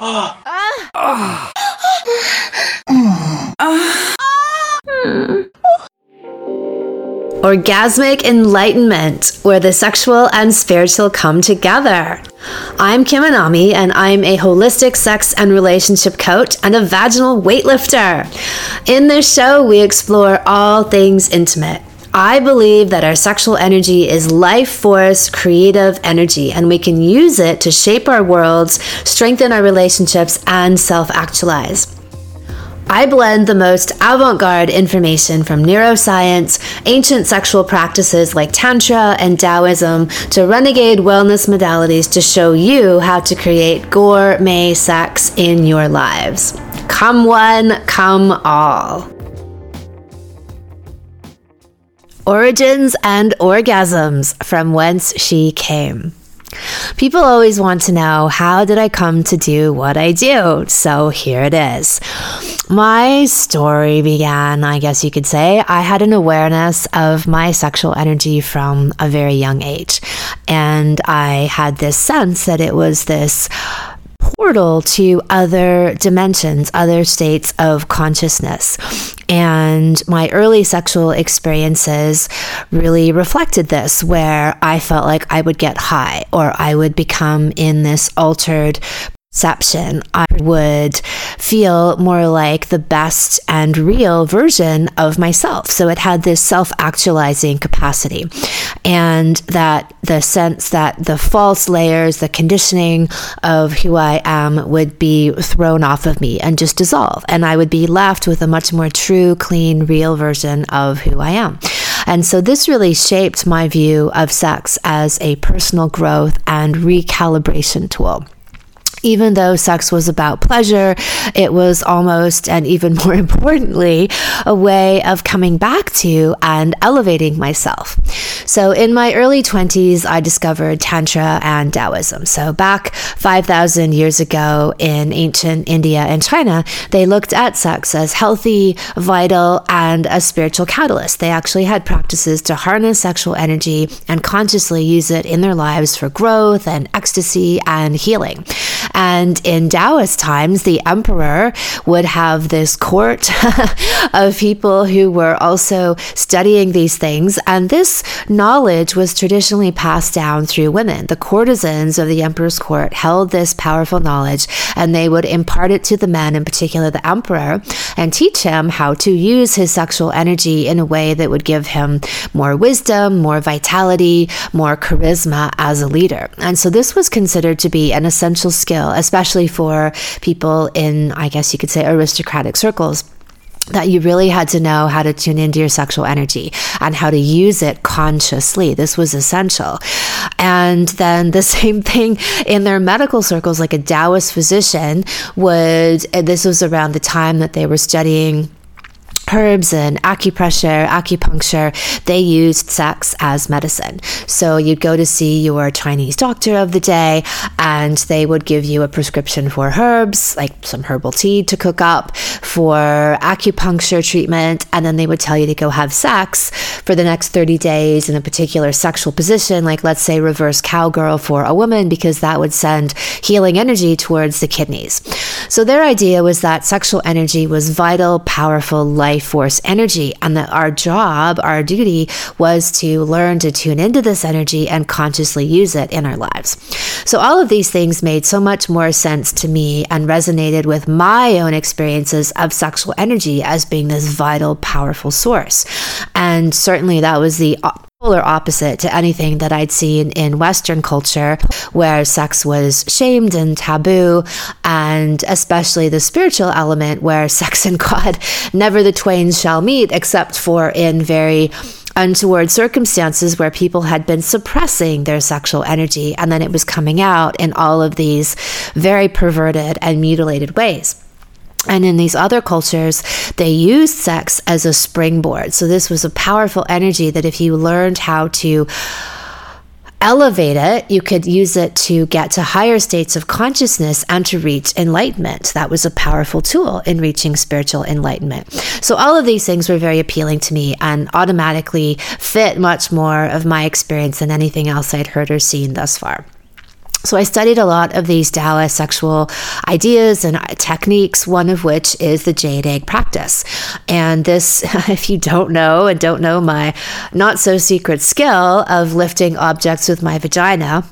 Ah. Ah. Orgasmic Enlightenment, where the sexual and spiritual come together. I'm Kim Anami, and I'm a holistic sex and relationship coach and a vaginal weightlifter. In this show, we explore all things intimate. I believe that our sexual energy is life force, creative energy, and we can use it to shape our worlds, strengthen our relationships, and self actualize. I blend the most avant garde information from neuroscience, ancient sexual practices like Tantra and Taoism, to renegade wellness modalities to show you how to create gourmet sex in your lives. Come one, come all. Origins and Orgasms From Whence She Came. People always want to know how did I come to do what I do? So here it is. My story began, I guess you could say, I had an awareness of my sexual energy from a very young age. And I had this sense that it was this portal to other dimensions, other states of consciousness. And my early sexual experiences really reflected this, where I felt like I would get high or I would become in this altered perception, I would feel more like the best and real version of myself. So it had this self actualizing capacity. And that the sense that the false layers, the conditioning of who I am would be thrown off of me and just dissolve. And I would be left with a much more true, clean, real version of who I am. And so this really shaped my view of sex as a personal growth and recalibration tool even though sex was about pleasure, it was almost, and even more importantly, a way of coming back to and elevating myself. So in my early 20s, I discovered Tantra and Taoism. So back 5,000 years ago in ancient India and China, they looked at sex as healthy, vital, and a spiritual catalyst. They actually had practices to harness sexual energy and consciously use it in their lives for growth and ecstasy and healing. And in Taoist times, the emperor would have this court of people who were also studying these things. And this knowledge was traditionally passed down through women. The courtesans of the emperor's court held this powerful knowledge and they would impart it to the men, in particular the emperor, and teach him how to use his sexual energy in a way that would give him more wisdom, more vitality, more charisma as a leader. And so this was considered to be an essential skill especially for people in, I guess you could say, aristocratic circles that you really had to know how to tune into your sexual energy and how to use it consciously. This was essential. And then the same thing in their medical circles, like a Taoist physician would, this was around the time that they were studying herbs and acupressure, acupuncture, they used sex as medicine. So you'd go to see your Chinese doctor of the day, and they would give you a prescription for herbs, like some herbal tea to cook up, for acupuncture treatment, and then they would tell you to go have sex for the next 30 days in a particular sexual position, like let's say reverse cowgirl for a woman, because that would send healing energy towards the kidneys. So their idea was that sexual energy was vital, powerful, life life force energy, and that our job, our duty was to learn to tune into this energy and consciously use it in our lives. So, all of these things made so much more sense to me and resonated with my own experiences of sexual energy as being this vital, powerful source. And certainly that was the polar opposite to anything that I'd seen in Western culture, where sex was shamed and taboo, and especially the spiritual element where sex and God never the twain shall meet, except for in very untoward circumstances where people had been suppressing their sexual energy, and then it was coming out in all of these very perverted and mutilated ways. And in these other cultures, they used sex as a springboard. So this was a powerful energy that if you learned how to elevate it, you could use it to get to higher states of consciousness and to reach enlightenment. That was a powerful tool in reaching spiritual enlightenment. So, all of these things were very appealing to me and automatically fit much more of my experience than anything else I'd heard or seen thus far. So I studied a lot of these Taoist sexual ideas and techniques, one of which is the jade egg practice. And this, if you don't know and don't know my not so secret skill of lifting objects with my vagina,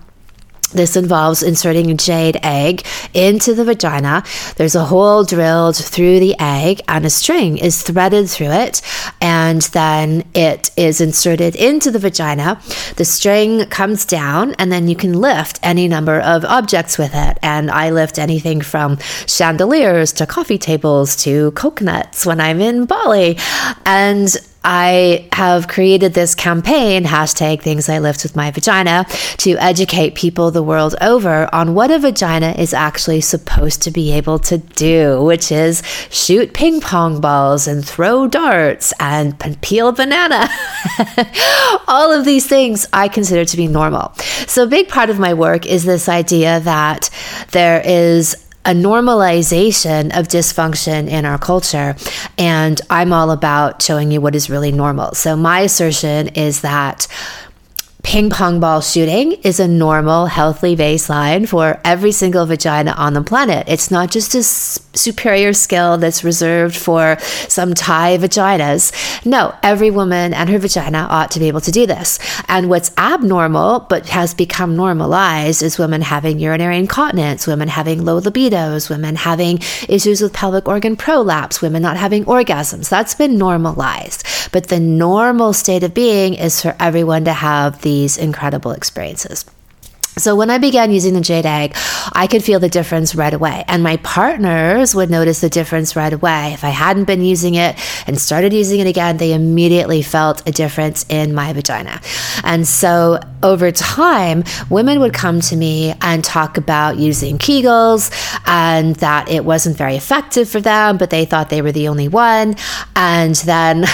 this involves inserting a jade egg into the vagina. There's a hole drilled through the egg, and a string is threaded through it, and then it is inserted into the vagina. The string comes down, and then you can lift any number of objects with it. And I lift anything from chandeliers to coffee tables to coconuts when I'm in Bali. And I have created this campaign, hashtag things I lift with my vagina, to educate people the world over on what a vagina is actually supposed to be able to do, which is shoot ping pong balls and throw darts and peel banana. All of these things I consider to be normal. So, a big part of my work is this idea that there is a normalization of dysfunction in our culture. And I'm all about showing you what is really normal. So, my assertion is that ping pong ball shooting is a normal, healthy baseline for every single vagina on the planet. It's not just a superior skill that's reserved for some Thai vaginas. No, every woman and her vagina ought to be able to do this. And what's abnormal, but has become normalized, is women having urinary incontinence, women having low libidos, women having issues with pelvic organ prolapse, women not having orgasms. That's been normalized. But the normal state of being is for everyone to have the these incredible experiences. So when I began using the jade egg, I could feel the difference right away. And my partners would notice the difference right away. If I hadn't been using it and started using it again, they immediately felt a difference in my vagina. And so over time, women would come to me and talk about using Kegels and that it wasn't very effective for them, but they thought they were the only one. And then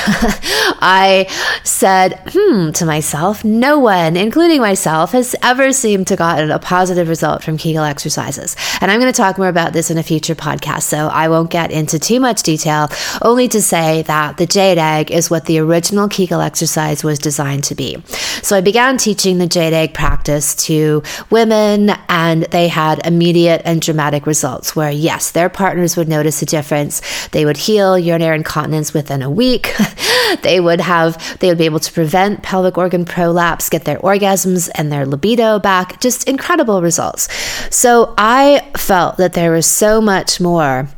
I said, hmm, to myself, no one, including myself, has ever seemed to to gotten a positive result from Kegel exercises. And I'm going to talk more about this in a future podcast, so I won't get into too much detail, only to say that the jade egg is what the original Kegel exercise was designed to be. So I began teaching the jade egg practice to women, and they had immediate and dramatic results where, yes, their partners would notice a difference. They would heal urinary incontinence within a week. they would have, they would be able to prevent pelvic organ prolapse, get their orgasms and their libido back just incredible results. So I felt that there was so much more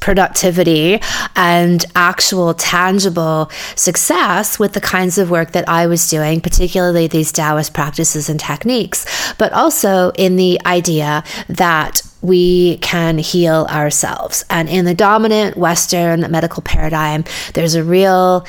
productivity and actual tangible success with the kinds of work that I was doing, particularly these Taoist practices and techniques, but also in the idea that we can heal ourselves. And in the dominant Western medical paradigm, there's a real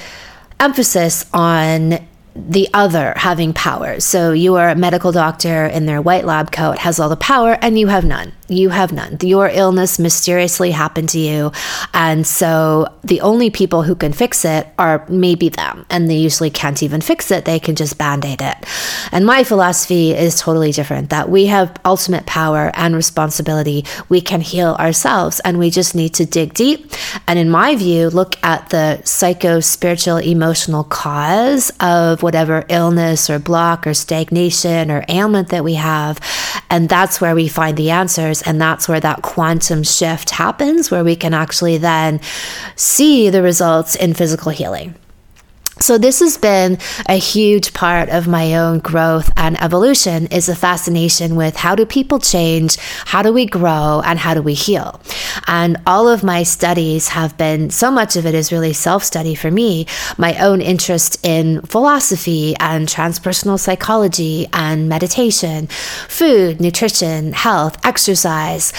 emphasis on the other having power. So you are a medical doctor in their white lab coat has all the power and you have none you have none. Your illness mysteriously happened to you. And so the only people who can fix it are maybe them. And they usually can't even fix it, they can just band aid it. And my philosophy is totally different that we have ultimate power and responsibility. We can heal ourselves and we just need to dig deep. And in my view, look at the psycho spiritual emotional cause of whatever illness or block or stagnation or ailment that we have. And that's where we find the answers and that's where that quantum shift happens, where we can actually then see the results in physical healing. So this has been a huge part of my own growth and evolution is a fascination with how do people change, how do we grow, and how do we heal. And all of my studies have been so much of it is really self-study for me, my own interest in philosophy and transpersonal psychology and meditation, food, nutrition, health, exercise.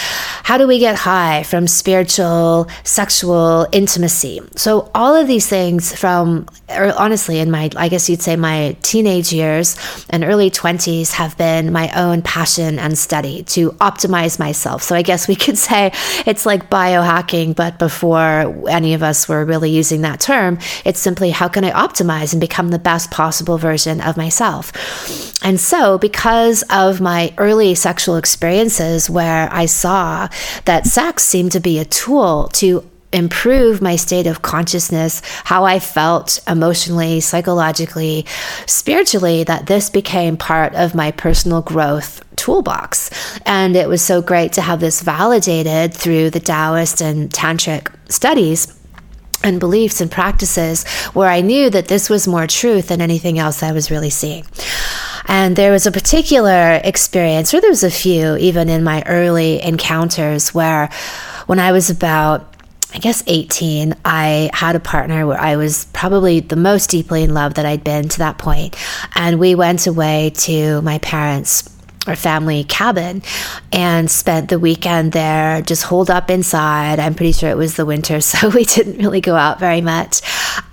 How do we get high from spiritual, sexual intimacy? So all of these things from honestly, in my, I guess you'd say my teenage years and early 20s have been my own passion and study to optimize myself. So I guess we could say it's like biohacking, but before any of us were really using that term, it's simply how can I optimize and become the best possible version of myself? And so, because of my early sexual experiences where I saw that sex seemed to be a tool to improve my state of consciousness, how I felt emotionally, psychologically, spiritually, that this became part of my personal growth toolbox. And it was so great to have this validated through the Taoist and Tantric studies and beliefs and practices where I knew that this was more truth than anything else I was really seeing. And there was a particular experience, or there was a few, even in my early encounters, where when I was about I guess 18, I had a partner where I was probably the most deeply in love that I'd been to that point. And we went away to my parents' or family cabin and spent the weekend there, just holed up inside. I'm pretty sure it was the winter, so we didn't really go out very much.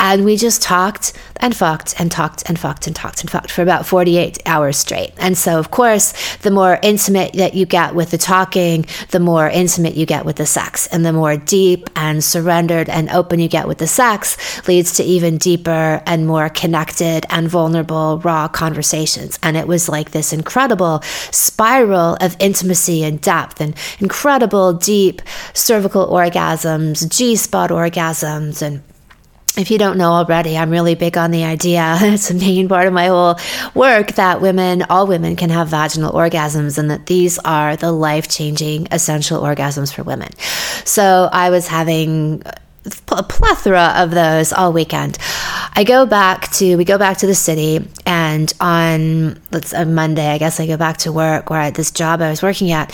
And we just talked and fucked and talked and fucked and talked and fucked for about 48 hours straight. And so, of course, the more intimate that you get with the talking, the more intimate you get with the sex. And the more deep and surrendered and open you get with the sex leads to even deeper and more connected and vulnerable, raw conversations. And it was like this incredible spiral of intimacy and depth and incredible deep cervical orgasms, G spot orgasms, and if you don't know already, I'm really big on the idea. It's a main part of my whole work that women, all women, can have vaginal orgasms and that these are the life changing essential orgasms for women. So I was having a plethora of those all weekend. I go back to we go back to the city, and on let's a Monday, I guess I go back to work where at this job I was working at,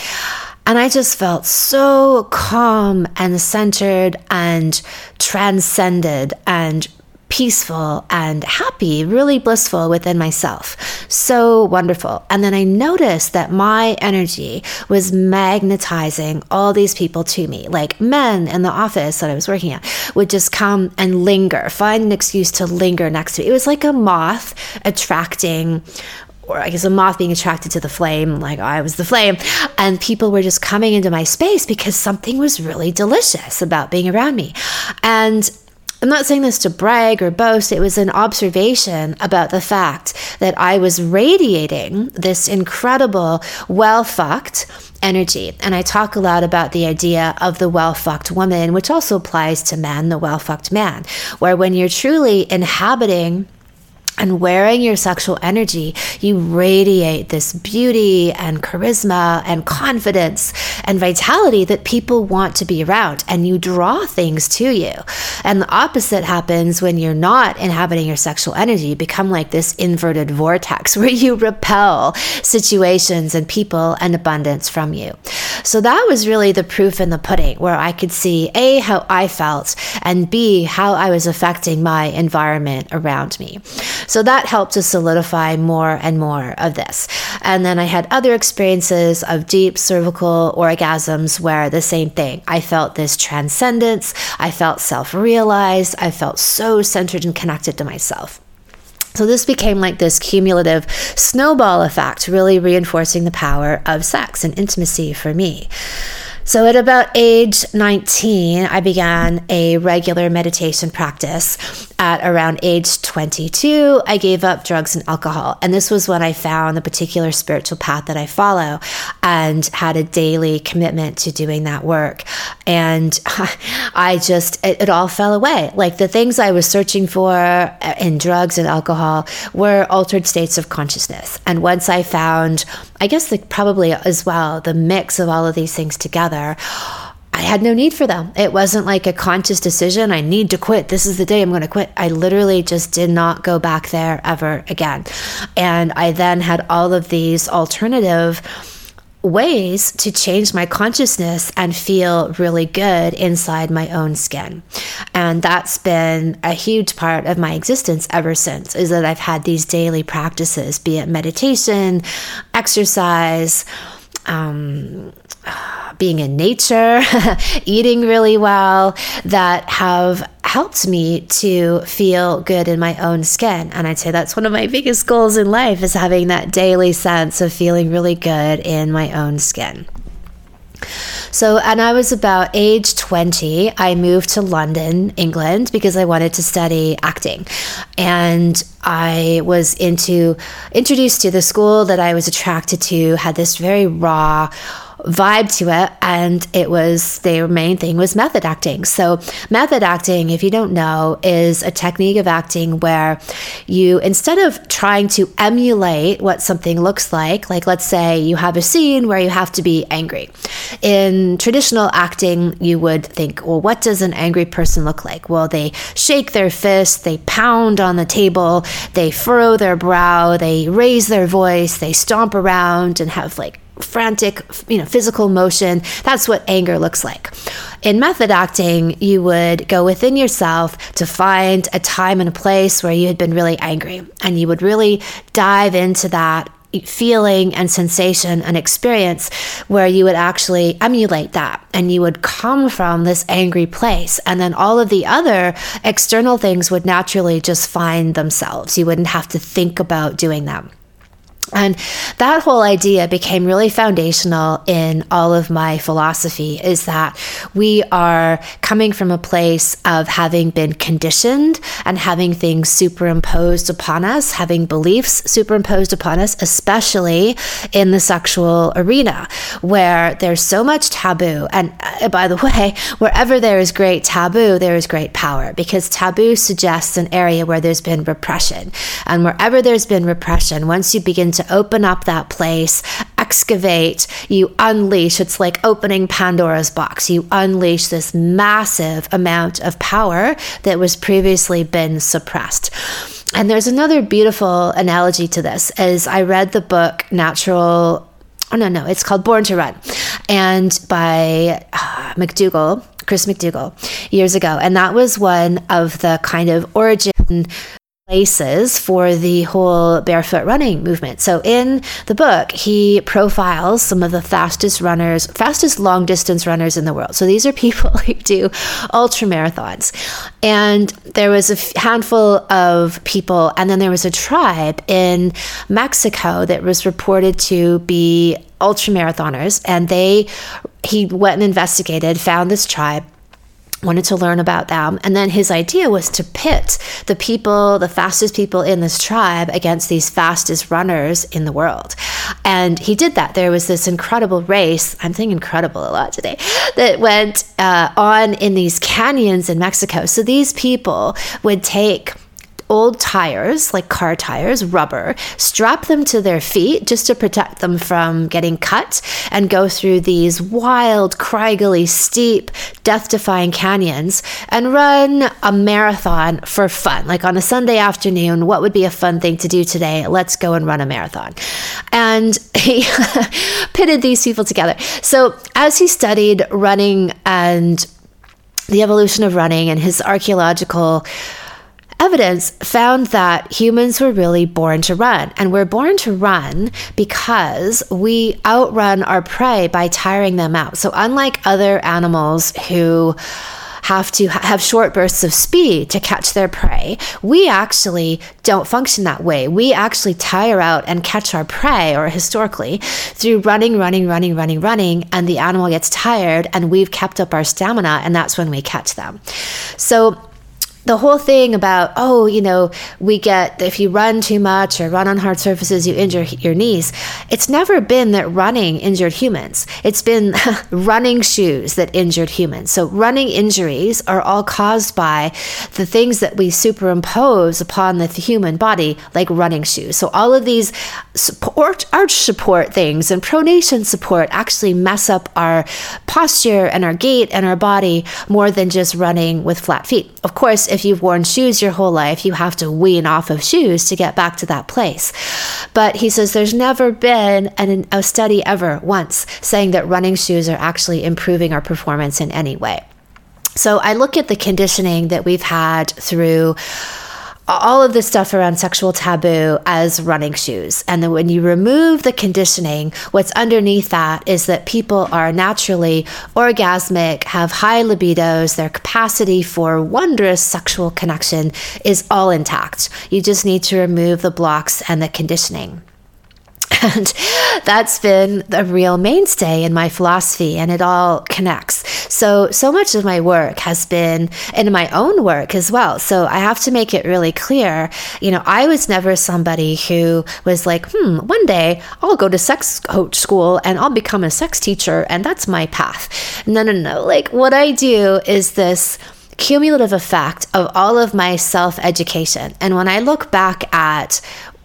and I just felt so calm and centered and transcended and peaceful and happy, really blissful within myself. So wonderful. And then I noticed that my energy was magnetizing all these people to me. Like men in the office that I was working at would just come and linger, find an excuse to linger next to me. It was like a moth attracting or I guess a moth being attracted to the flame, like I was the flame. And people were just coming into my space because something was really delicious about being around me. And I'm not saying this to brag or boast. It was an observation about the fact that I was radiating this incredible, well fucked energy. And I talk a lot about the idea of the well fucked woman, which also applies to men, the well fucked man, where when you're truly inhabiting and wearing your sexual energy, you radiate this beauty and charisma and confidence and vitality that people want to be around, and you draw things to you. And the opposite happens when you're not inhabiting your sexual energy. You become like this inverted vortex where you repel situations and people and abundance from you. So that was really the proof in the pudding, where I could see A, how I felt, and B, how I was affecting my environment around me. So that helped to solidify more and more of this. And then I had other experiences of deep cervical orgasms where the same thing. I felt this transcendence, I felt self realized, I felt so centered and connected to myself. So, this became like this cumulative snowball effect, really reinforcing the power of sex and intimacy for me. So, at about age 19, I began a regular meditation practice. At around age 22, I gave up drugs and alcohol. And this was when I found the particular spiritual path that I follow and had a daily commitment to doing that work. And I just, it, it all fell away. Like the things I was searching for uh, in drugs and alcohol were altered states of consciousness. And once I found, I guess the, probably as well, the mix of all of these things together I had no need for them. It wasn't like a conscious decision. I need to quit. This is the day I'm going to quit. I literally just did not go back there ever again. And I then had all of these alternative ways to change my consciousness and feel really good inside my own skin. And that's been a huge part of my existence ever since is that I've had these daily practices, be it meditation, exercise, um, Uh, being in nature, eating really well, that have helped me to feel good in my own skin. And I'd say that's one of my biggest goals in life is having that daily sense of feeling really good in my own skin. So, and I was about age 20, I moved to London, England, because I wanted to study acting. And I was into, introduced to the school that I was attracted to, had this very raw, vibe to it and it was their main thing was method acting. So method acting if you don't know is a technique of acting where you instead of trying to emulate what something looks like like let's say you have a scene where you have to be angry. In traditional acting you would think well what does an angry person look like? Well they shake their fist they pound on the table they furrow their brow they raise their voice they stomp around and have like frantic, you know, physical motion. That's what anger looks like. In method acting, you would go within yourself to find a time and a place where you had been really angry, and you would really dive into that feeling and sensation and experience where you would actually emulate that and you would come from this angry place and then all of the other external things would naturally just find themselves you wouldn't have to think about doing them and that whole idea became really foundational in all of my philosophy is that we are coming from a place of having been conditioned and having things superimposed upon us, having beliefs superimposed upon us, especially in the sexual arena where there's so much taboo. And uh, by the way, wherever there is great taboo, there is great power because taboo suggests an area where there's been repression. And wherever there's been repression, once you begin to to open up that place, excavate, you unleash. It's like opening Pandora's box. You unleash this massive amount of power that was previously been suppressed. And there's another beautiful analogy to this as I read the book Natural oh no no it's called born to run and by uh, chris mcdougall years ago and that was one of the kind of origin places for the whole barefoot running movement. So in the book, he profiles some of the fastest runners, fastest long distance runners in the world. So these are people who do ultra marathons. And there was a handful of people, and then there was a tribe in Mexico that was reported to be ultra marathoners. And they, he went and investigated, found this tribe wanted to learn about them. And then his idea was to pit the people, the fastest people in this tribe against these fastest runners in the world. And he did that. There was this incredible race, I'm saying incredible a lot today, that went uh, on in these canyons in Mexico. So these people would take old tires, like car tires, rubber, strap them to their feet just to protect them from getting cut, and go through these wild, craggly, steep, death defying canyons and run a marathon for fun. Like on a Sunday afternoon, what would be a fun thing to do today? Let's go and run a marathon. And he pitted these people together. So as he studied running and the evolution of running and his archaeological evidence found that humans were really born to run. And we're born to run because we outrun our prey by tiring them out. So, unlike other animals who have to have short bursts of speed to catch their prey. We actually don't function that way. We actually tire out and catch our prey, or historically, through running, running, running, running, running, and the animal gets tired, and we've kept up our stamina, and that's when we catch them. So, the whole thing about oh you know we get if you run too much or run on hard surfaces you injure your knees. It's never been that running injured humans. It's been running shoes that injured humans. So running injuries are all caused by the things that we superimpose upon the human body like running shoes. So all of these support arch support things and pronation support actually mess up our posture and our gait and our body more than just running with flat feet. Of course if you've worn shoes your whole life, you have to wean off of shoes to get back to that place. But he says there's never been an, a study ever once saying that running shoes are actually improving our performance in any way. So I look at the conditioning that we've had through all of this stuff around sexual taboo as running shoes. And then when you remove the conditioning, what's underneath that is that people are naturally orgasmic, have high libidos, their capacity for wondrous sexual connection is all intact. You just need to remove the blocks and the conditioning. And that's been a real mainstay in my philosophy, and it all connects. So, so much of my work has been in my own work as well. So, I have to make it really clear. You know, I was never somebody who was like, hmm, one day I'll go to sex coach school and I'll become a sex teacher, and that's my path. No, no, no. Like, what I do is this cumulative effect of all of my self education. And when I look back at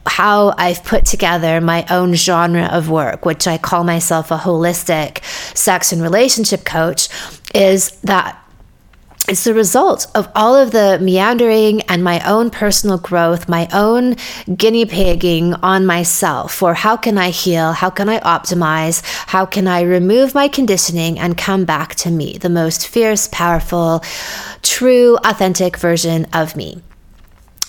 how I've put together my own genre of work, which I call myself a holistic sex and relationship coach, is that it's the result of all of the meandering and my own personal growth, my own guinea pigging on myself for how can I heal? How can I optimize? How can I remove my conditioning and come back to me, the most fierce, powerful, true, authentic version of me?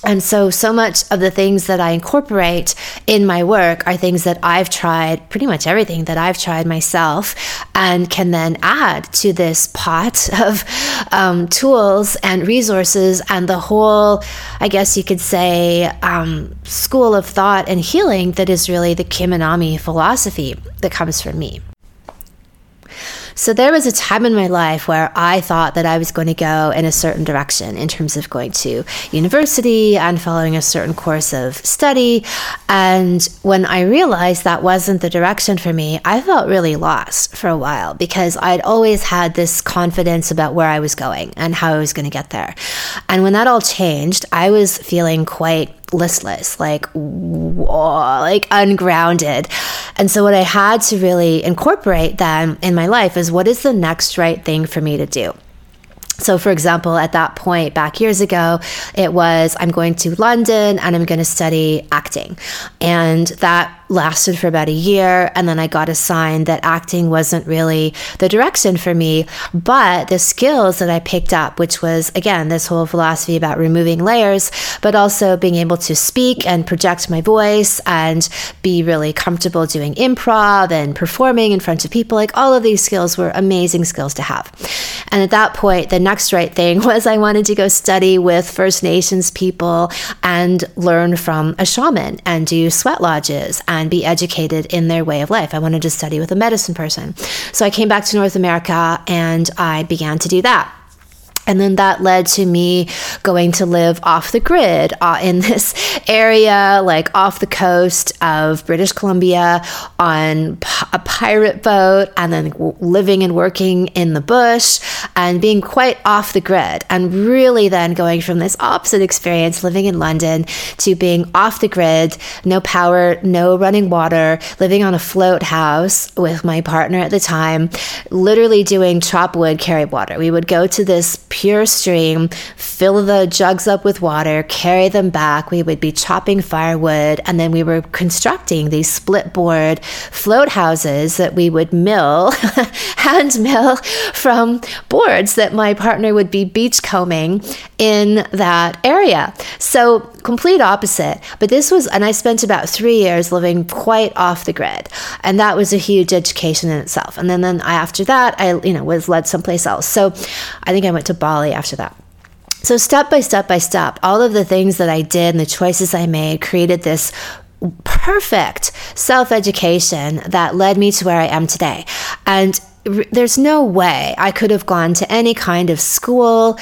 And so, so much of the things that I incorporate in my work are things that I've tried, pretty much everything that I've tried myself, and can then add to this pot of um, tools and resources and the whole, I guess you could say, um, school of thought and healing that is really the Kim Anami philosophy that comes from me. So there was a time in my life where I thought that I was going to go in a certain direction in terms of going to university and following a certain course of study. And when I realized that wasn't the direction for me, I felt really lost for a while because I'd always had this confidence about where I was going and how I was going to get there. And when that all changed, I was feeling quite listless, like like ungrounded. And so what I had to really incorporate then in my life is what is the next right thing for me to do? So, for example, at that point back years ago, it was I'm going to London and I'm going to study acting. And that lasted for about a year and then I got a sign that acting wasn't really the direction for me. But the skills that I picked up which was again this whole philosophy about removing layers but also being able to speak and project my voice and be really comfortable doing improv and performing in front of people like all of these skills were amazing skills to have. And at that point the next right thing was I wanted to go study with First Nations people and learn from a shaman and do sweat lodges and and be educated in their way of life. I wanted to study with a medicine person. So I came back to North America and I began to do that. And then that led to me going to live off the grid uh, in this area, like off the coast of British Columbia on a pirate boat, and then living and working in the bush and being quite off the grid. And really then going from this opposite experience, living in London, to being off the grid, no power, no running water, living on a float house with my partner at the time, literally doing chop wood, carry water. We would go to this pure stream, fill the jugs up with water, carry them back. We would be chopping firewood, and then we were constructing these split board float houses that we would mill, hand mill from boards that my partner would be beach combing in that area. So, complete opposite. But this was, and I spent about three years living quite off the grid. And that was a huge education in itself. And then, then after that, I, you know, was led someplace else. So I think I went to Bali after that. So, step by step by step, all of the things that I did and the choices I made created this perfect self education that led me to where I am today. And there's no way I could have gone to any kind of school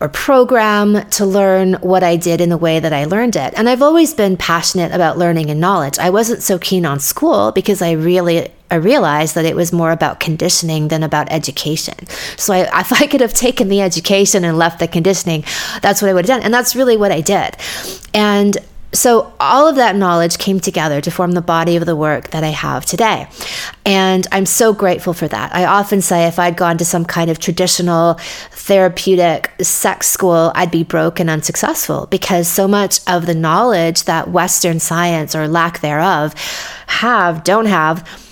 or program to learn what I did in the way that I learned it. And I've always been passionate about learning and knowledge. I wasn't so keen on school because I really I realized that it was more about conditioning than about education. So I, if I could have taken the education and left the conditioning, that's what I would have done. And that's really what I did. And so all of that knowledge came together to form the body of the work that I have today. And I'm so grateful for that. I often say if I'd gone to some kind of traditional therapeutic sex school, I'd be broke and unsuccessful because so much of the knowledge that Western science or lack thereof have, don't have,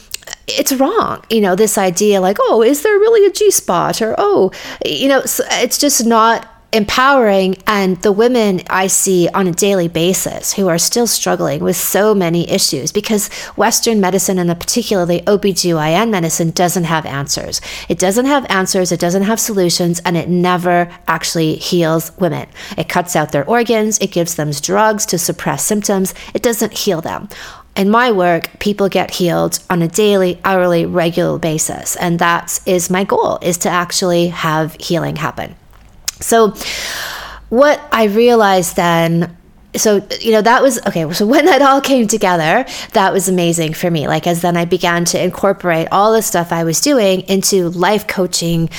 it's wrong. You know, this idea like, oh, is there really a G spot? Or, oh, you know, it's just not empowering and the women I see on a daily basis who are still struggling with so many issues because Western medicine and particularly OBGYN medicine doesn't have answers. It doesn't have answers, it doesn't have solutions, and it never actually heals women. It cuts out their organs, it gives them drugs to suppress symptoms, it doesn't heal them. In my work, people get healed on a daily, hourly, regular basis. And that is my goal is to actually have healing happen. So what I realized then so you know that was okay so when that all came together that was amazing for me like as then i began to incorporate all the stuff i was doing into life coaching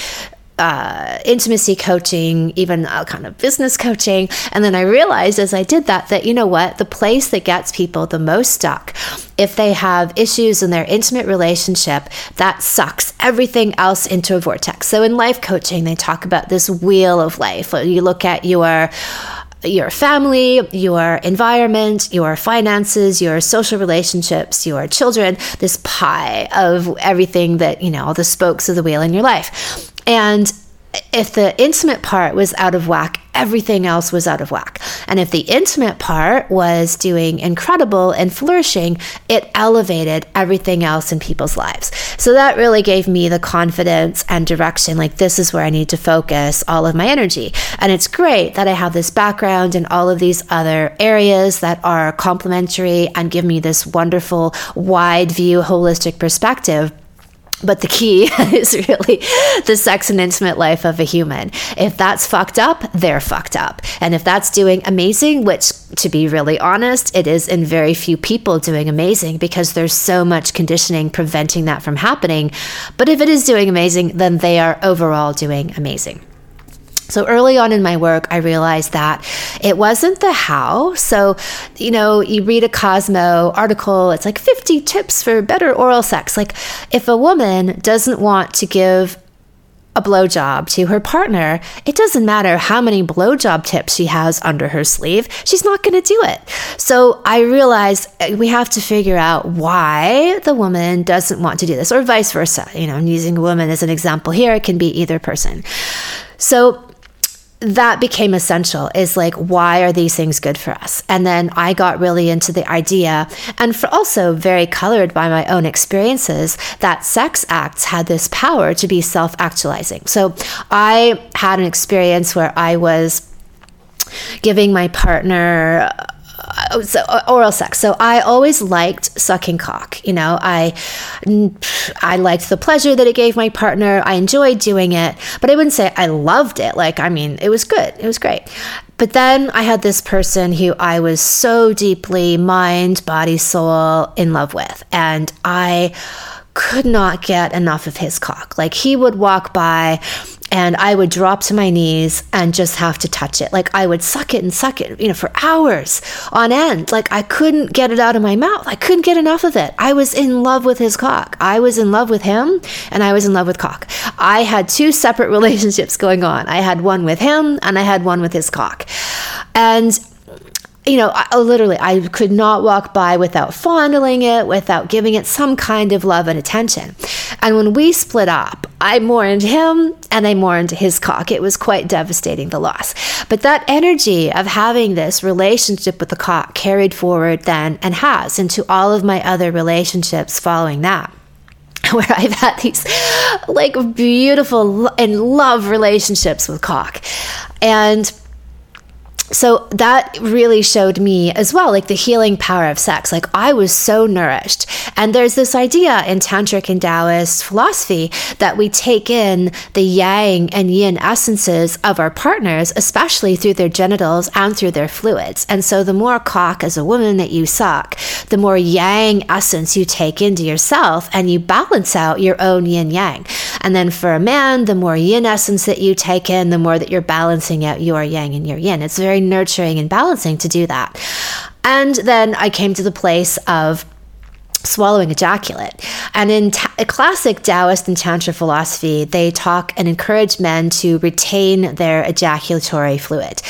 uh, intimacy coaching, even uh, kind of business coaching. And then I realized as I did that, that you know what? The place that gets people the most stuck, if they have issues in their intimate relationship, that sucks everything else into a vortex. So in life coaching, they talk about this wheel of life. You look at your your family, your environment, your finances, your social relationships, your children, this pie of everything that, you know, all the spokes of the wheel in your life. And if the intimate part was out of whack, everything else was out of whack. And if the intimate part was doing incredible and flourishing, it elevated everything else in people's lives. So that really gave me the confidence and direction like, this is where I need to focus all of my energy. And it's great that I have this background in all of these other areas that are complementary and give me this wonderful, wide view, holistic perspective. But the key is really the sex and intimate life of a human. If that's fucked up, they're fucked up. And if that's doing amazing, which to be really honest, it is in very few people doing amazing because there's so much conditioning preventing that from happening. But if it is doing amazing, then they are overall doing amazing. So early on in my work, I realized that it wasn't the how. So, you know, you read a Cosmo article, it's like 50 tips for better oral sex. Like, if a woman doesn't want to give a blowjob to her partner, it doesn't matter how many blowjob tips she has under her sleeve, she's not going to do it. So I realized uh, we have to figure out why the woman doesn't want to do this, or vice versa. You know, I'm using a woman as an example here, it can be either person. So that became essential is like why are these things good for us? And then i got really into the idea and for also very colored by my own experiences that sex acts had this power to be self-actualizing. So i had an experience where i was giving my partner so uh, oral sex. So I always liked sucking cock. You know, I I liked the pleasure that it gave my partner. I enjoyed doing it, but I wouldn't say I loved it. Like, I mean, it was good. It was great. But then I had this person who I was so deeply mind, body, soul in love with, and I could not get enough of his cock. Like he would walk by and I would drop to my knees and just have to touch it. Like I would suck it and suck it, you know, for hours on end. Like I couldn't get it out of my mouth. I couldn't get enough of it. I was in love with his cock. I was in love with him and I was in love with cock. I had two separate relationships going on. I had one with him and I had one with his cock. And you know, I, oh, literally, I could not walk by without fondling it, without giving it some kind of love and attention. And when we split up, I mourned him and I mourned his cock. It was quite devastating, the loss. But that energy of having this relationship with the cock carried forward then and has into all of my other relationships following that where I've had these like beautiful and love relationships with cock. And so that really showed me as well like the healing power of sex. Like i was so nourished. And there's this idea in tantric and taoist philosophy that we take in the yang and yin essences of our partners especially through their genitals and through their fluids. And so the more cock as a woman that you suck the more yang essence you take into yourself and you balance out your own yin yang. And then for a man the more yin essence that you take in the more that you're balancing out your yang and your yin. It's very very nurturing and balancing to do that. And then I came to the place of swallowing ejaculate. And in ta- classic Taoist and Tantra philosophy, they talk and encourage men to retain their ejaculatory fluid.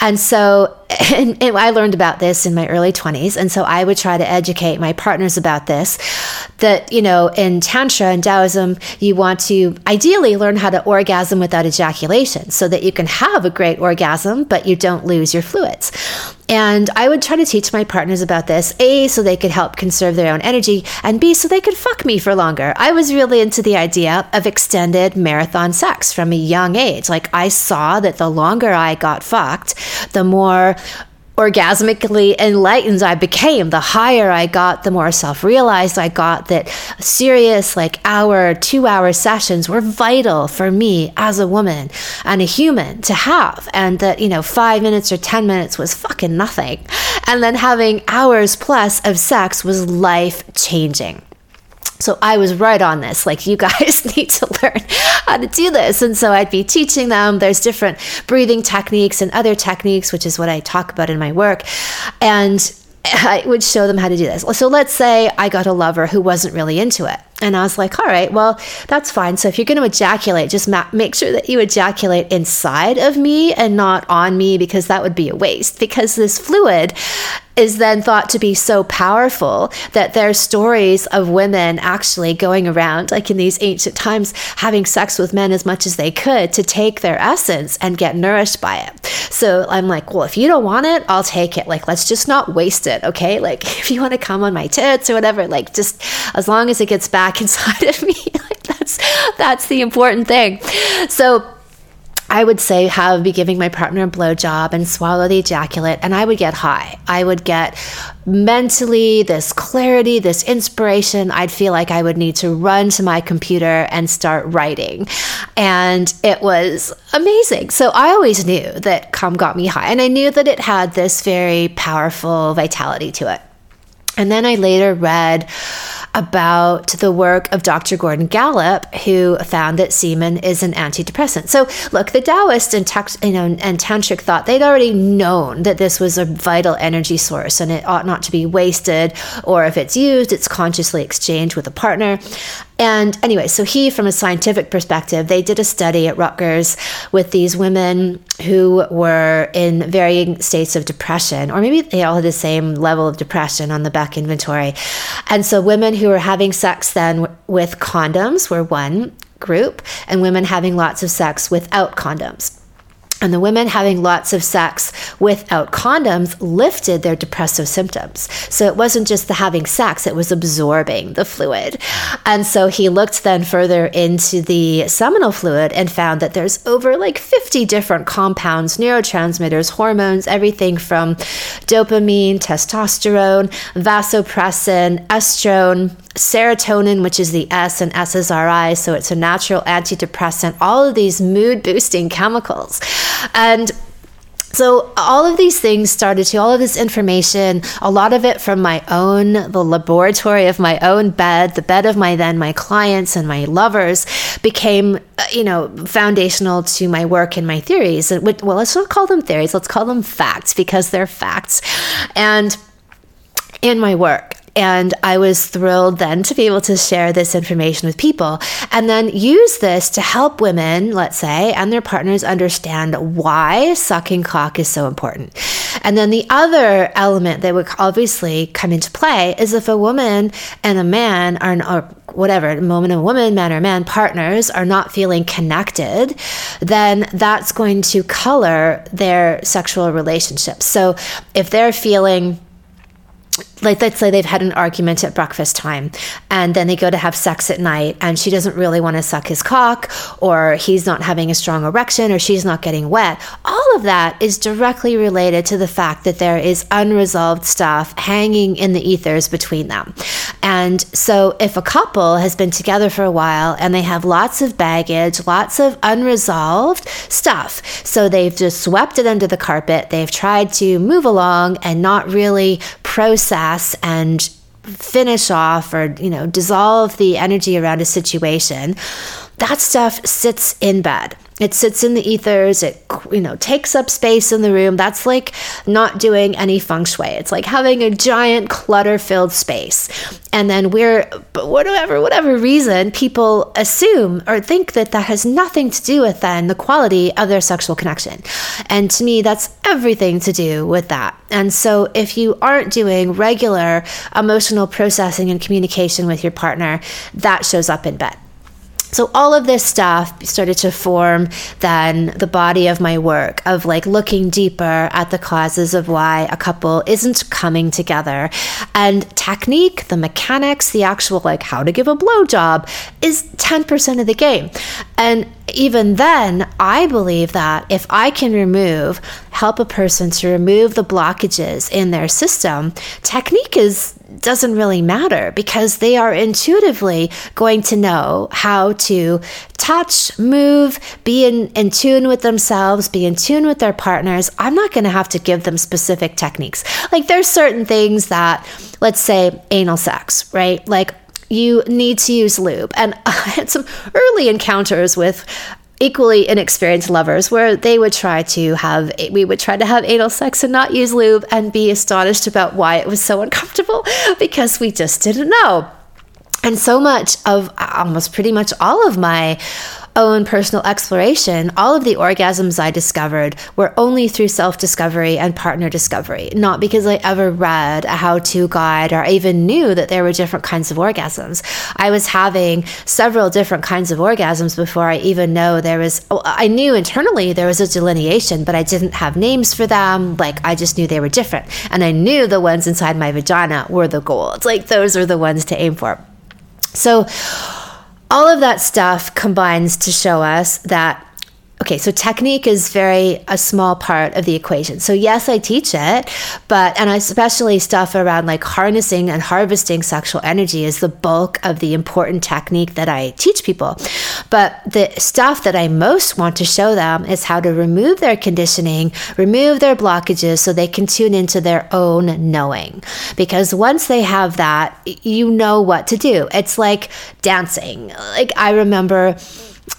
And so and, and, I learned about this in my early 20s. And so I would try to educate my partners about this that, you know, in Tantra and Taoism, you want to ideally learn how to orgasm without ejaculation so that you can have a great orgasm, but you don't lose your fluids. And I would try to teach my partners about this A, so they could help conserve their own energy, and B, so they could fuck me for longer. I was really into the idea of extended marathon sex from a young age. Like, I saw that the longer I got fucked, the more orgasmically enlightened I became. The higher I got, the more self realized I got that serious, like hour, two hour sessions were vital for me as a woman and a human to have. And that, you know, five minutes or 10 minutes was fucking nothing. And then having hours plus of sex was life changing. So I was right on this. Like, you guys need to learn how to do this. And so I'd be teaching them. There's different breathing techniques and other techniques, which is what I talk about in my work. And I would show them how to do this. So let's say I got a lover who wasn't really into it. And I was like, all right, well, that's fine. So if you're going to ejaculate, just ma- make sure that you ejaculate inside of me and not on me because that would be a waste. Because this fluid is then thought to be so powerful that there's stories of women actually going around, like in these ancient times, having sex with men as much as they could to take their essence and get nourished by it. So I'm like, well, if you don't want it, I'll take it. Like, let's just not waste it, okay? Like, if you want to come on my tits or whatever, like, just as long as it gets back inside of me, that's that's the important thing. So I would say have be giving my partner a blowjob and swallow the ejaculate, and I would get high. I would get mentally this clarity, this inspiration. I'd feel like I would need to run to my computer and start writing. And it was amazing. So I always knew that cum got me high, and I knew that it had this very powerful vitality to it. And then I later read about the work of Dr. Gordon Gallup, who found that semen is an antidepressant. So, look, the Taoist and, you know, and Tantric thought they'd already known that this was a vital energy source and it ought not to be wasted, or if it's used, it's consciously exchanged with a partner. And anyway, so he, from a scientific perspective, they did a study at Rutgers with these women who were in varying states of depression, or maybe they all had the same level of depression on the Beck inventory. And so women who were having sex then with condoms were one group, and women having lots of sex without condoms. And the women having lots of sex without condoms lifted their depressive symptoms. So it wasn't just the having sex, it was absorbing the fluid. And so he looked then further into the seminal fluid and found that there's over like 50 different compounds, neurotransmitters, hormones, everything from dopamine, testosterone, vasopressin, estrone, serotonin, which is the S and SSRI, so it's a natural antidepressant, all of these mood boosting chemicals. And so all of these things started to all of this information a lot of it from my own the laboratory of my own bed the bed of my then my clients and my lovers became uh, you know foundational to my work and my theories well let's not call them theories let's call them facts because they're facts and in my work and I was thrilled then to be able to share this information with people and then use this to help women, let's say, and their partners understand why sucking cock is so important. And then the other element that would obviously come into play is if a woman and a man are, or whatever, a woman and woman, man or man, partners are not feeling connected, then that's going to color their sexual relationships. So if they're feeling like let's say they've had an argument at breakfast time and then they go to have sex at night and she doesn't really want to suck his cock or he's not having a strong erection or she's not getting wet. All of that is directly related to the fact that there is unresolved stuff hanging in the ethers between them. And so if a couple has been together for a while and they have lots of baggage lots of unresolved stuff so they've just swept it under the carpet they've tried to move along and not really process and finish off or you know dissolve the energy around a situation that stuff sits in bed. It sits in the ethers. It you know takes up space in the room. That's like not doing any feng shui. It's like having a giant clutter filled space. And then we're but whatever whatever reason people assume or think that that has nothing to do with then the quality of their sexual connection. And to me that's everything to do with that. And so if you aren't doing regular emotional processing and communication with your partner that shows up in bed so all of this stuff started to form then the body of my work of like looking deeper at the causes of why a couple isn't coming together. And technique the mechanics the actual like how to give a blowjob is 10% of the game. And even then, I believe that if I can remove, help a person to remove the blockages in their system, technique is doesn't really matter because they are intuitively going to know how to touch, move, be in, in tune with themselves, be in tune with their partners. I'm not going to have to give them specific techniques. Like there's certain things that, let's say, anal sex, right? Like you need to use lube. And I had some early encounters with equally inexperienced lovers where they would try to have we would try to have anal sex and not use lube and be astonished about why it was so uncomfortable because we just didn't know. And so much of almost pretty much all of my own personal exploration, all of the orgasms I discovered were only through self discovery and partner discovery, not because I ever read a how to guide or even knew that there were different kinds of orgasms. I was having several different kinds of orgasms before I even know there was, oh, I knew internally there was a delineation, but I didn't have names for them. Like I just knew they were different. And I knew the ones inside my vagina were the gold. Like those are the ones to aim for. So, all of that stuff combines to show us that okay so technique is very a small part of the equation. So yes i teach it but and especially stuff around like harnessing and harvesting sexual energy is the bulk of the important technique that i teach people. But the stuff that i most want to show them is how to remove their conditioning remove their blockages so they can tune into their own knowing. Because once they have that you know what to do. It's like dancing. Like i remember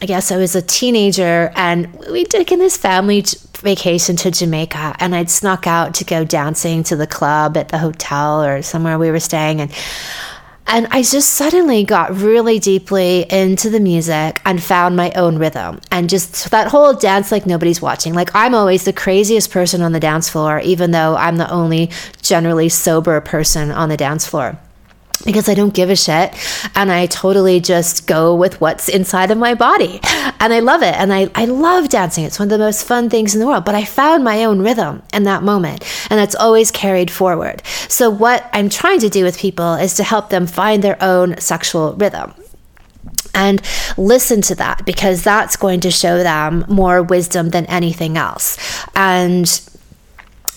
I guess I was a teenager and we'd taken this family vacation to Jamaica and I'd snuck out to go dancing to the club at the hotel or somewhere we were staying and and I just suddenly got really deeply into the music and found my own rhythm and just that whole dance like nobody's watching. Like I'm always the craziest person on the dance floor, even though I'm the only generally sober person on the dance floor because I don't give a shit and I totally just go with what's inside of my body. And I love it. And I, I love dancing. It's one of the most fun things in the world. But I found my own rhythm in that moment. And that's always carried forward. So, what I'm trying to do with people is to help them find their own sexual rhythm and listen to that because that's going to show them more wisdom than anything else. And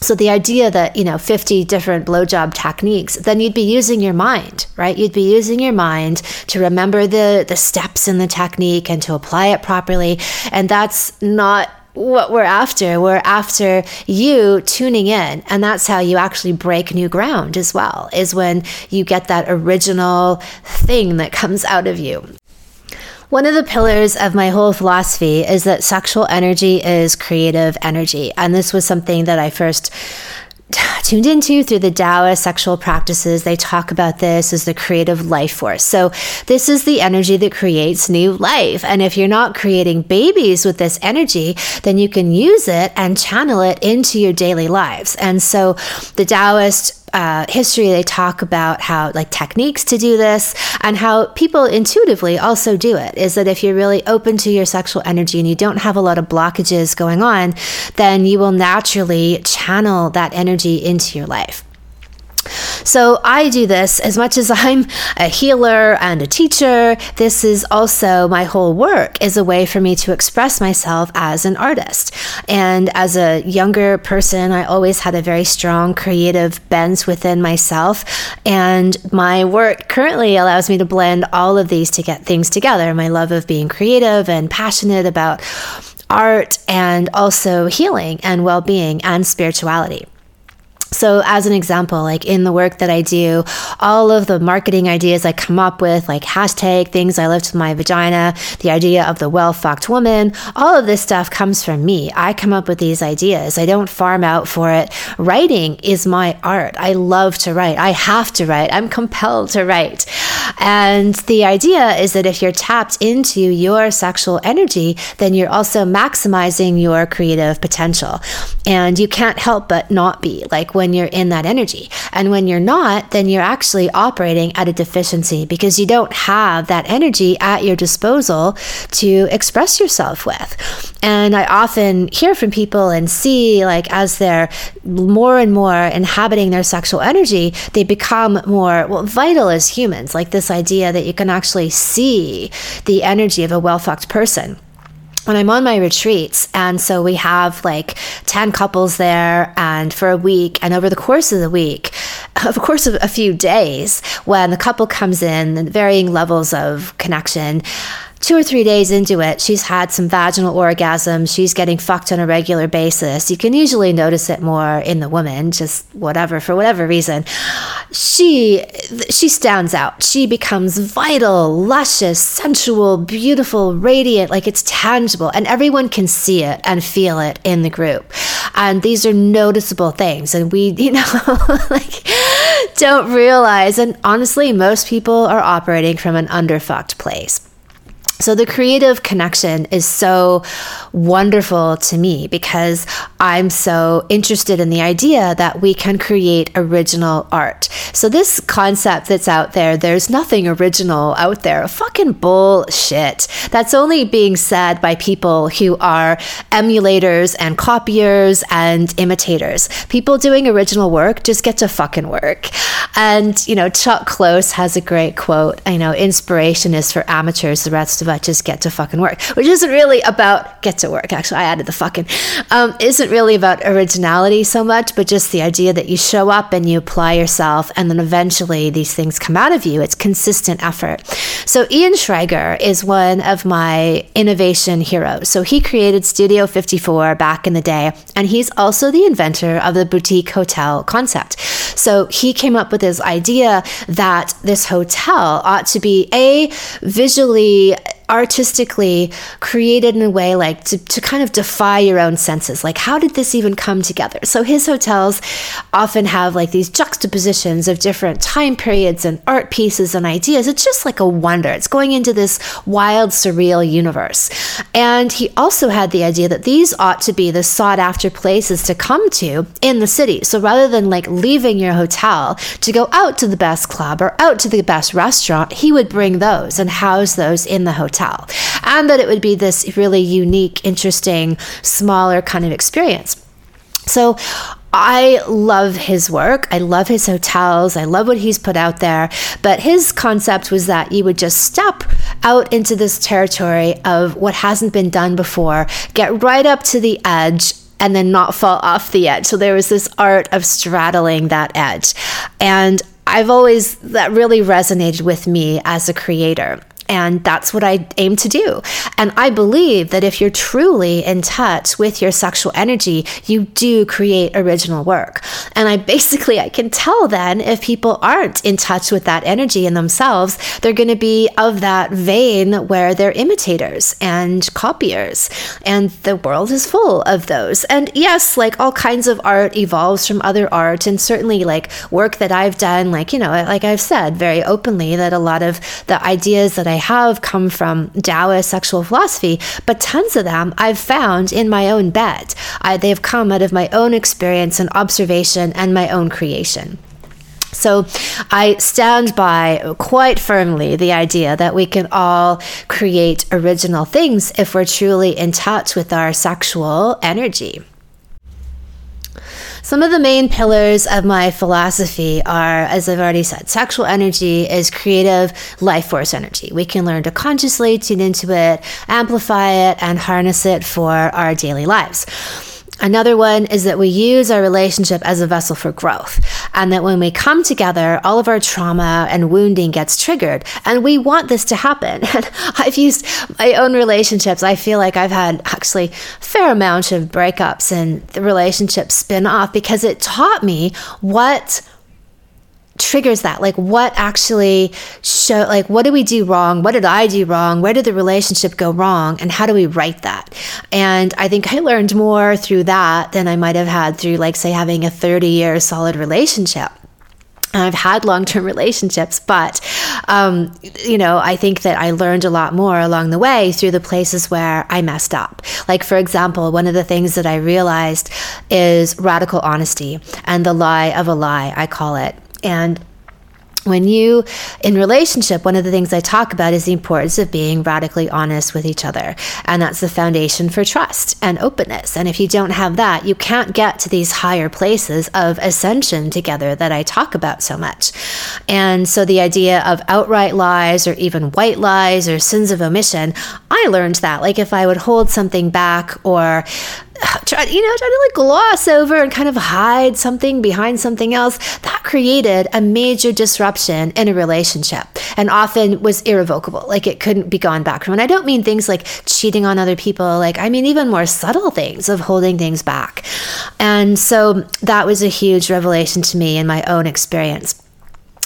so the idea that, you know, 50 different blowjob techniques, then you'd be using your mind, right? You'd be using your mind to remember the the steps in the technique and to apply it properly. And that's not what we're after. We're after you tuning in. And that's how you actually break new ground as well, is when you get that original thing that comes out of you. One of the pillars of my whole philosophy is that sexual energy is creative energy. And this was something that I first tuned into through the Taoist sexual practices. They talk about this as the creative life force. So, this is the energy that creates new life. And if you're not creating babies with this energy, then you can use it and channel it into your daily lives. And so, the Taoist uh, history, they talk about how, like, techniques to do this and how people intuitively also do it. Is that if you're really open to your sexual energy and you don't have a lot of blockages going on, then you will naturally channel that energy into your life. So I do this as much as I'm a healer and a teacher. This is also my whole work is a way for me to express myself as an artist. And as a younger person, I always had a very strong creative bent within myself. And my work currently allows me to blend all of these to get things together. My love of being creative and passionate about art and also healing and well being and spirituality. So, as an example, like in the work that I do, all of the marketing ideas I come up with, like hashtag things I lift with my vagina, the idea of the well fucked woman, all of this stuff comes from me. I come up with these ideas. I don't farm out for it. Writing is my art. I love to write. I have to write. I'm compelled to write. And the idea is that if you're tapped into your sexual energy, then you're also maximizing your creative potential. And you can't help but not be like when you're in that energy. And when you're not, then you're actually operating at a deficiency because you don't have that energy at your disposal to express yourself with. And I often hear from people and see, like, as they're more and more inhabiting their sexual energy, they become more well, vital as humans. Like this idea that you can actually see the energy of a well fucked person when I'm on my retreats, and so we have like 10 couples there, and for a week, and over the course of the week, of course, of a few days, when the couple comes in, varying levels of connection, two or three days into it, she's had some vaginal orgasms. She's getting fucked on a regular basis. You can usually notice it more in the woman, just whatever, for whatever reason. She, she stands out. She becomes vital, luscious, sensual, beautiful, radiant, like it's tangible, and everyone can see it and feel it in the group. And these are noticeable things. And we, you know, like, don't realize. And honestly, most people are operating from an underfucked place. So the creative connection is so wonderful to me because I'm so interested in the idea that we can create original art. So this concept that's out there, there's nothing original out there. Fucking bullshit. That's only being said by people who are emulators and copiers and imitators. People doing original work just get to fucking work. And, you know, Chuck Close has a great quote, you know, inspiration is for amateurs, the rest of us just get to fucking work, which isn't really about get to work. Actually, I added the fucking, um, isn't really about originality so much, but just the idea that you show up and you apply yourself, and then eventually these things come out of you. It's consistent effort. So Ian Schrager is one of my innovation heroes. So he created Studio 54 back in the day, and he's also the inventor of the boutique hotel concept. So he came up with this idea that this hotel ought to be a visually artistically created in a way like to, to kind of defy your own senses. Like, how did this even come together? So, his hotels often have like these juxtapositions of different time periods and art pieces and ideas. It's just like a wonder. It's going into this wild, surreal universe. And he also had the idea that these ought to be the sought after places to come to in the city. So, rather than like leaving your hotel to go out to the best club or out to the best restaurant, he would bring those and house those in the hotel tell. And that it would be this really unique, interesting, smaller kind of experience. So I love his work. I love his hotels. I love what he's put out there. But his concept was that you would just step out into this territory of what hasn't been done before, get right up to the edge, and then not fall off the edge. So there was this art of straddling that edge. And I've always, that really resonated with me as a creator. And that's what I aim to do. And I believe that if you're truly in touch with your sexual energy, you do create original work. And I basically, I can tell then if people aren't in touch with that energy in themselves, they're going to be of that vein where they're imitators and copiers. And the world is full of those. And yes, like all kinds of art evolves from other art. And certainly, like work that I've done, like, you know, like I've said very openly, that a lot of the ideas that I have come from Taoist sexual philosophy, but tons of them I've found in my own bed. I, they've come out of my own experience and observation and my own creation. So I stand by quite firmly the idea that we can all create original things if we're truly in touch with our sexual energy. Some of the main pillars of my philosophy are, as I've already said, sexual energy is creative life force energy. We can learn to consciously tune into it, amplify it, and harness it for our daily lives. Another one is that we use our relationship as a vessel for growth. And that when we come together, all of our trauma and wounding gets triggered. And we want this to happen. And I've used my own relationships. I feel like I've had actually a fair amount of breakups and the relationship spin off because it taught me what triggers that like what actually show like what did we do wrong? What did i do wrong? Where did the relationship go wrong? And how do we right that? And i think i learned more through that than i might have had through like say having a 30 year solid relationship. I've had long term relationships, but um, you know, I think that I learned a lot more along the way through the places where I messed up. Like, for example, one of the things that I realized is radical honesty and the lie of a lie, I call it. And when you in relationship one of the things i talk about is the importance of being radically honest with each other. And that's the foundation for trust and openness. And if you don't have that you can't get to these higher places of ascension together that i talk about so much. And so the idea of outright lies or even white lies or sins of omission i learned that like if i would hold something back or try, you know, try to like gloss over and kind of hide something behind something else, that created a major disruption in a relationship and often was irrevocable. Like it couldn't be gone back from. And I don't mean things like cheating on other people, like I mean even more subtle things of holding things back. And so that was a huge revelation to me in my own experience.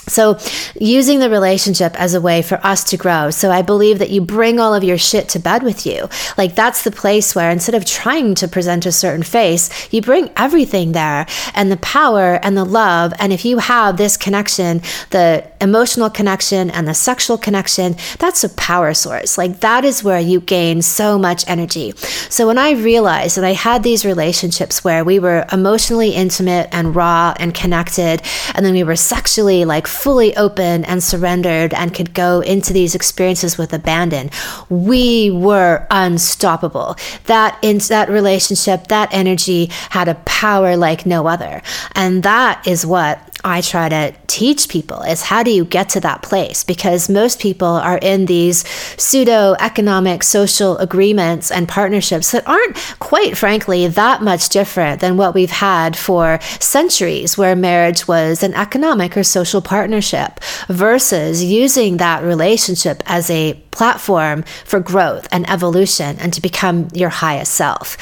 So, using the relationship as a way for us to grow. So, I believe that you bring all of your shit to bed with you. Like, that's the place where instead of trying to present a certain face, you bring everything there and the power and the love. And if you have this connection, the emotional connection and the sexual connection, that's a power source. Like, that is where you gain so much energy. So, when I realized that I had these relationships where we were emotionally intimate and raw and connected, and then we were sexually like fully open and surrendered and could go into these experiences with abandon, we were unstoppable. That in that relationship, that energy had a power like no other. And that is what I try to teach people is how do you get to that place? Because most people are in these pseudo economic social agreements and partnerships that aren't quite frankly that much different than what we've had for centuries, where marriage was an economic or social partnership versus using that relationship as a platform for growth and evolution and to become your highest self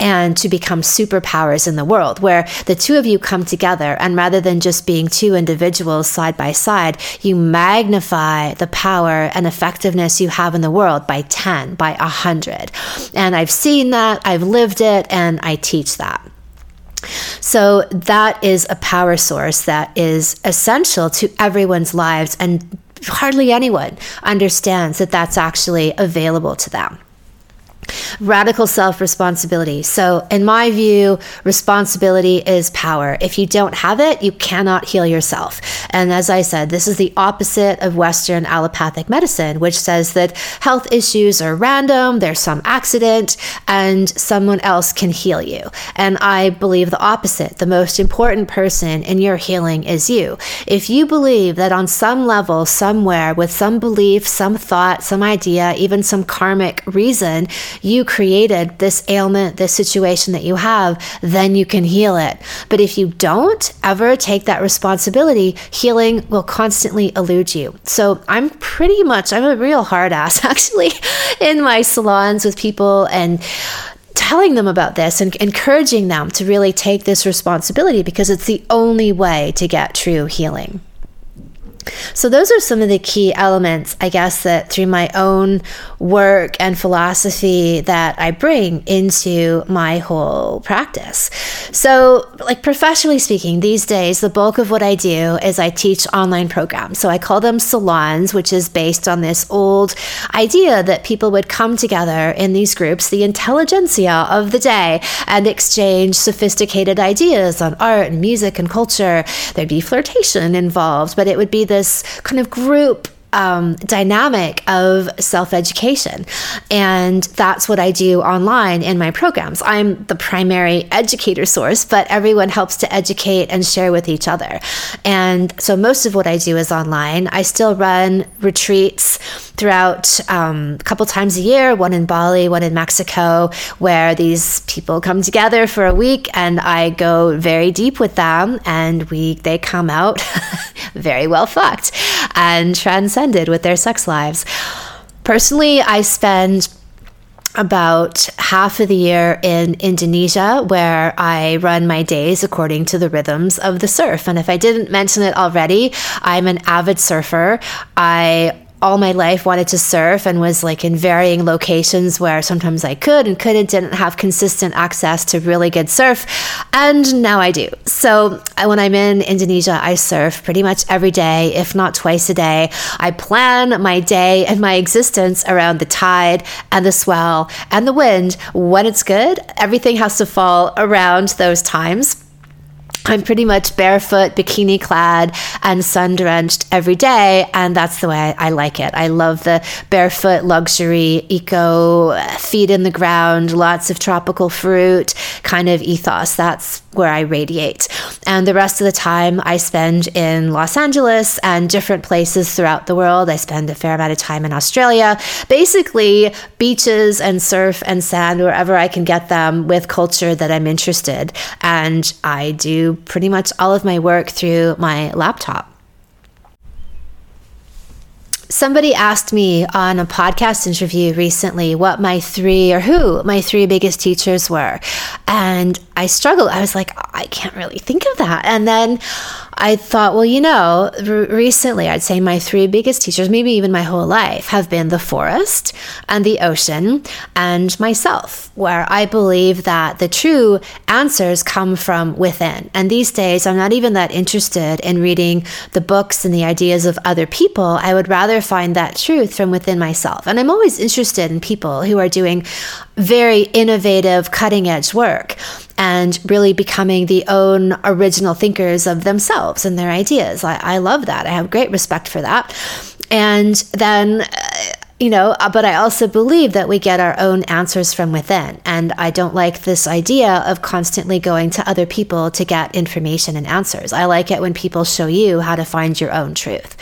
and to become superpowers in the world where the two of you come together and rather than just being two individuals side by side, you magnify the power and effectiveness you have in the world by 10, by 100. And I've seen that, I've lived it, and I teach that. So, that is a power source that is essential to everyone's lives and hardly anyone understands that that's actually available to them. Radical self responsibility. So, in my view, responsibility is power. If you don't have it, you cannot heal yourself. And as I said, this is the opposite of Western allopathic medicine, which says that health issues are random, there's some accident, and someone else can heal you. And I believe the opposite. The most important person in your healing is you. If you believe that on some level, somewhere, with some belief, some thought, some idea, even some karmic reason, you created this ailment, this situation that you have, then you can heal it. But if you don't ever take that responsibility, healing will constantly elude you. So I'm pretty much, I'm a real hard ass actually in my salons with people and telling them about this and encouraging them to really take this responsibility because it's the only way to get true healing. So, those are some of the key elements, I guess, that through my own work and philosophy that I bring into my whole practice. So, like professionally speaking, these days, the bulk of what I do is I teach online programs. So, I call them salons, which is based on this old idea that people would come together in these groups, the intelligentsia of the day, and exchange sophisticated ideas on art and music and culture. There'd be flirtation involved, but it would be the this kind of group um, dynamic of self education. And that's what I do online in my programs. I'm the primary educator source, but everyone helps to educate and share with each other. And so most of what I do is online. I still run retreats throughout um, a couple times a year, one in Bali, one in Mexico, where these people come together for a week and I go very deep with them and we they come out very well fucked and transcended with their sex lives. Personally, I spend about half of the year in Indonesia, where I run my days according to the rhythms of the surf. And if I didn't mention it already, I'm an avid surfer. I all my life wanted to surf and was like in varying locations where sometimes I could and couldn't, didn't have consistent access to really good surf. And now I do. So when I'm in Indonesia, I surf pretty much every day, if not twice a day. I plan my day and my existence around the tide and the swell and the wind. When it's good, everything has to fall around those times. I'm pretty much barefoot, bikini clad, and sun drenched every day. And that's the way I, like it. I love the barefoot luxury, eco, feet in the ground, lots of tropical fruit kind of ethos. That's where I radiate. And the rest of the time I spend in Los Angeles and different places throughout the world. I spend a fair amount of time in Australia. Basically, beaches and surf and sand, wherever I can get them with culture that I'm interested. And I do pretty much all of my work through my laptop. Somebody asked me on a podcast interview recently what my three or who my three biggest teachers were. And I struggled. I was like, oh, I can't really think of that. And then I thought, well, you know, recently I'd say my three biggest teachers, maybe even my whole life, have been the forest and the ocean and myself, where I believe that the true answers come from within. And these days, I'm not even that interested in reading the books and the ideas of other people. I would rather find that truth from within myself. And I'm always interested in people who are doing very innovative, cutting edge work and really becoming the own original thinkers of themselves and their ideas. I, I love that. I have great respect for that. And then, uh, you know, uh, but I also believe that we get our own answers from within. And I don't like this idea of constantly going to other people to get information and answers. I like it when people show you how to find your own truth.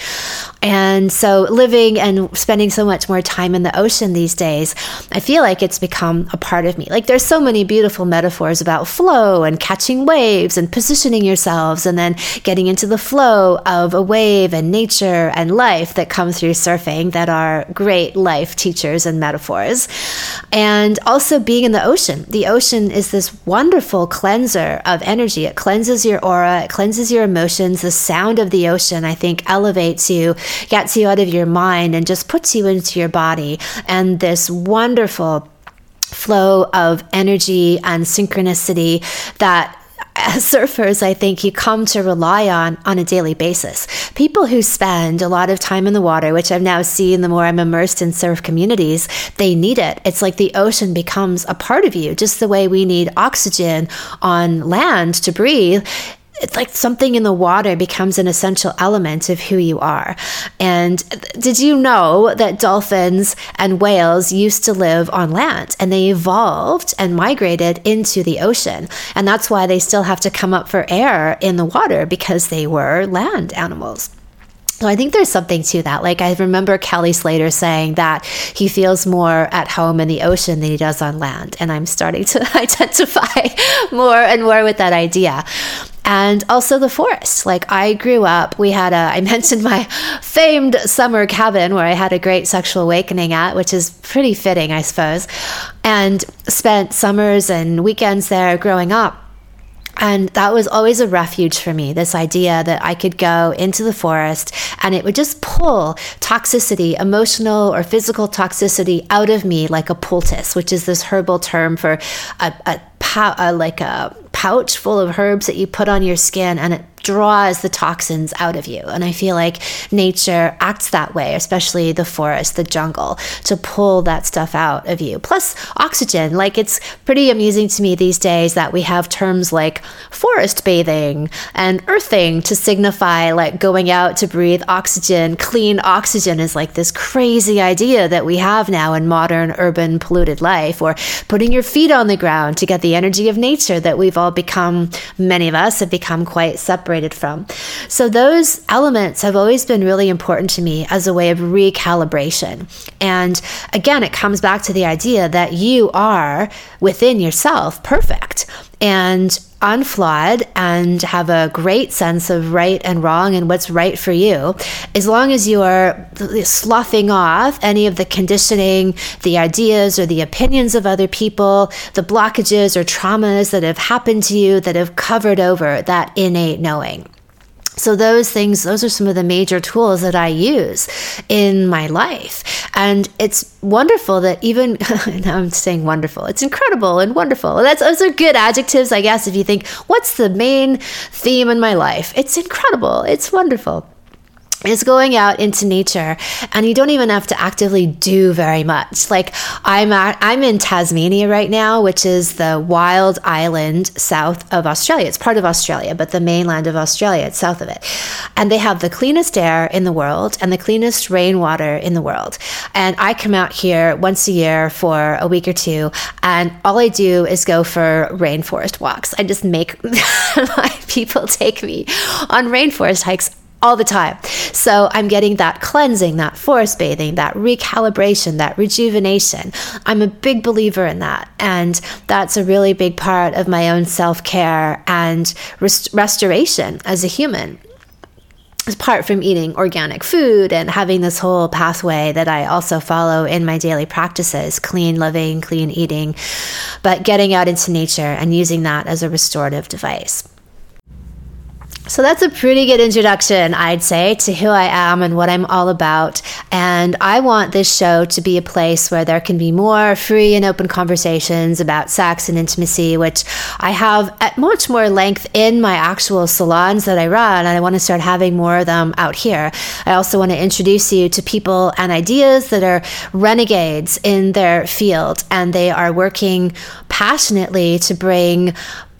And so, living and spending so much more time in the ocean these days, I feel like it's become a part of me. Like, there's so many beautiful metaphors about flow and catching waves and positioning yourselves and then getting into the flow of a wave and nature and life that come through surfing that are great life teachers and metaphors. And also being in the ocean. The ocean is this wonderful cleanser of energy. It cleanses your aura, it cleanses your emotions. The sound of the ocean, I think, elevates you gets you out of your mind and just puts you into your body. And this wonderful flow of energy and synchronicity that as surfers, I think you come to rely on on a daily basis. People who spend a lot of time in the water, which I've now seen the more I'm immersed in surf communities, they need it. It's like the ocean becomes a part of you, just the way we need oxygen on land to breathe it's like something in the water becomes an essential element of who you are. And did you know that dolphins and whales used to live on land and they evolved and migrated into the ocean? And that's why they still have to come up for air in the water because they were land animals. So I think there's something to that. Like I remember Kelly Slater saying that he feels more at home in the ocean than he does on land. And I'm starting to identify more and more with that idea and also the forest. Like I grew up, we had a, I mentioned my famed summer cabin where I had a great sexual awakening at, which is pretty fitting, I suppose, and spent summers and weekends there growing up. And that was always a refuge for me this idea that I could go into the forest and it would just pull toxicity, emotional or physical toxicity out of me like a poultice, which is this herbal term for a, a, a like a pouch full of herbs that you put on your skin and it draws the toxins out of you. And I feel like nature acts that way, especially the forest, the jungle, to pull that stuff out of you. Plus, oxygen. Like, it's pretty amusing to me these days that we have terms like forest bathing and earthing to signify like going out to breathe oxygen. Clean oxygen is like this crazy idea that we have now in modern urban polluted life, or putting your feet on the ground to get the energy of nature that we've all become, many of us have become quite separated separated from. So those elements have always been really important to me as a way of recalibration. And again, it comes back to the idea that you are within yourself perfect and unflawed and have a great sense of right and wrong and what's right for you, as long as you are sloughing off any of the conditioning, the ideas or the opinions of other people, the blockages or traumas that have happened to you that have covered over that innate knowing. So, those things, those are some of the major tools that I use in my life. And it's wonderful that even, I'm saying wonderful, it's incredible and wonderful. That's, those are good adjectives, I guess, if you think, what's the main theme in my life? It's incredible, it's wonderful is going out into nature and you don't even have to actively do very much. Like i'm at, i'm in tasmania right now which is the wild island south of australia. It's part of australia but the mainland of australia it's south of it. And they have the cleanest air in the world and the cleanest rainwater in the world. And i come out here once a year for a week or two and all i do is go for rainforest walks. I just make my people take me on rainforest hikes all the time. So I'm getting that cleansing, that forest bathing, that recalibration, that rejuvenation. I'm a big believer in that. And that's a really big part of my own self care and rest- restoration as a human. Apart from eating organic food and having this whole pathway that I also follow in my daily practices clean living, clean eating, but getting out into nature and using that as a restorative device. So that's a pretty good introduction, I'd say, to who I am and what I'm all about. And I want this show to be a place where there can be more free and open conversations about sex and intimacy, which I have at much more length in my actual salons that I run. And I want to start having more of them out here. I also want to introduce you to people and ideas that are renegades in their field and they are working passionately to bring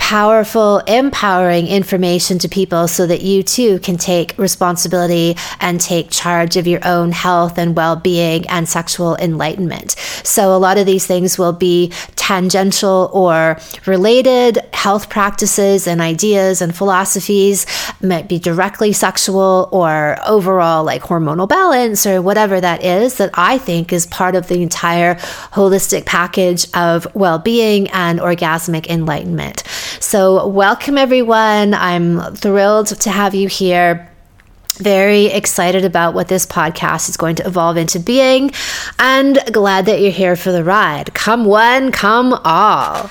powerful, empowering information to people so that you too can take responsibility and take charge of your own health and well being and sexual enlightenment. So, a lot of these things will be tangential or related health practices and ideas and philosophies, might be directly sexual or overall like hormonal balance or whatever that is that I think is part of the entire holistic package of well being and orgasmic enlightenment. So, welcome everyone. I'm thrilled to have you here very excited about what this podcast is going to evolve into being and glad that you're here for the ride. Come one, come all.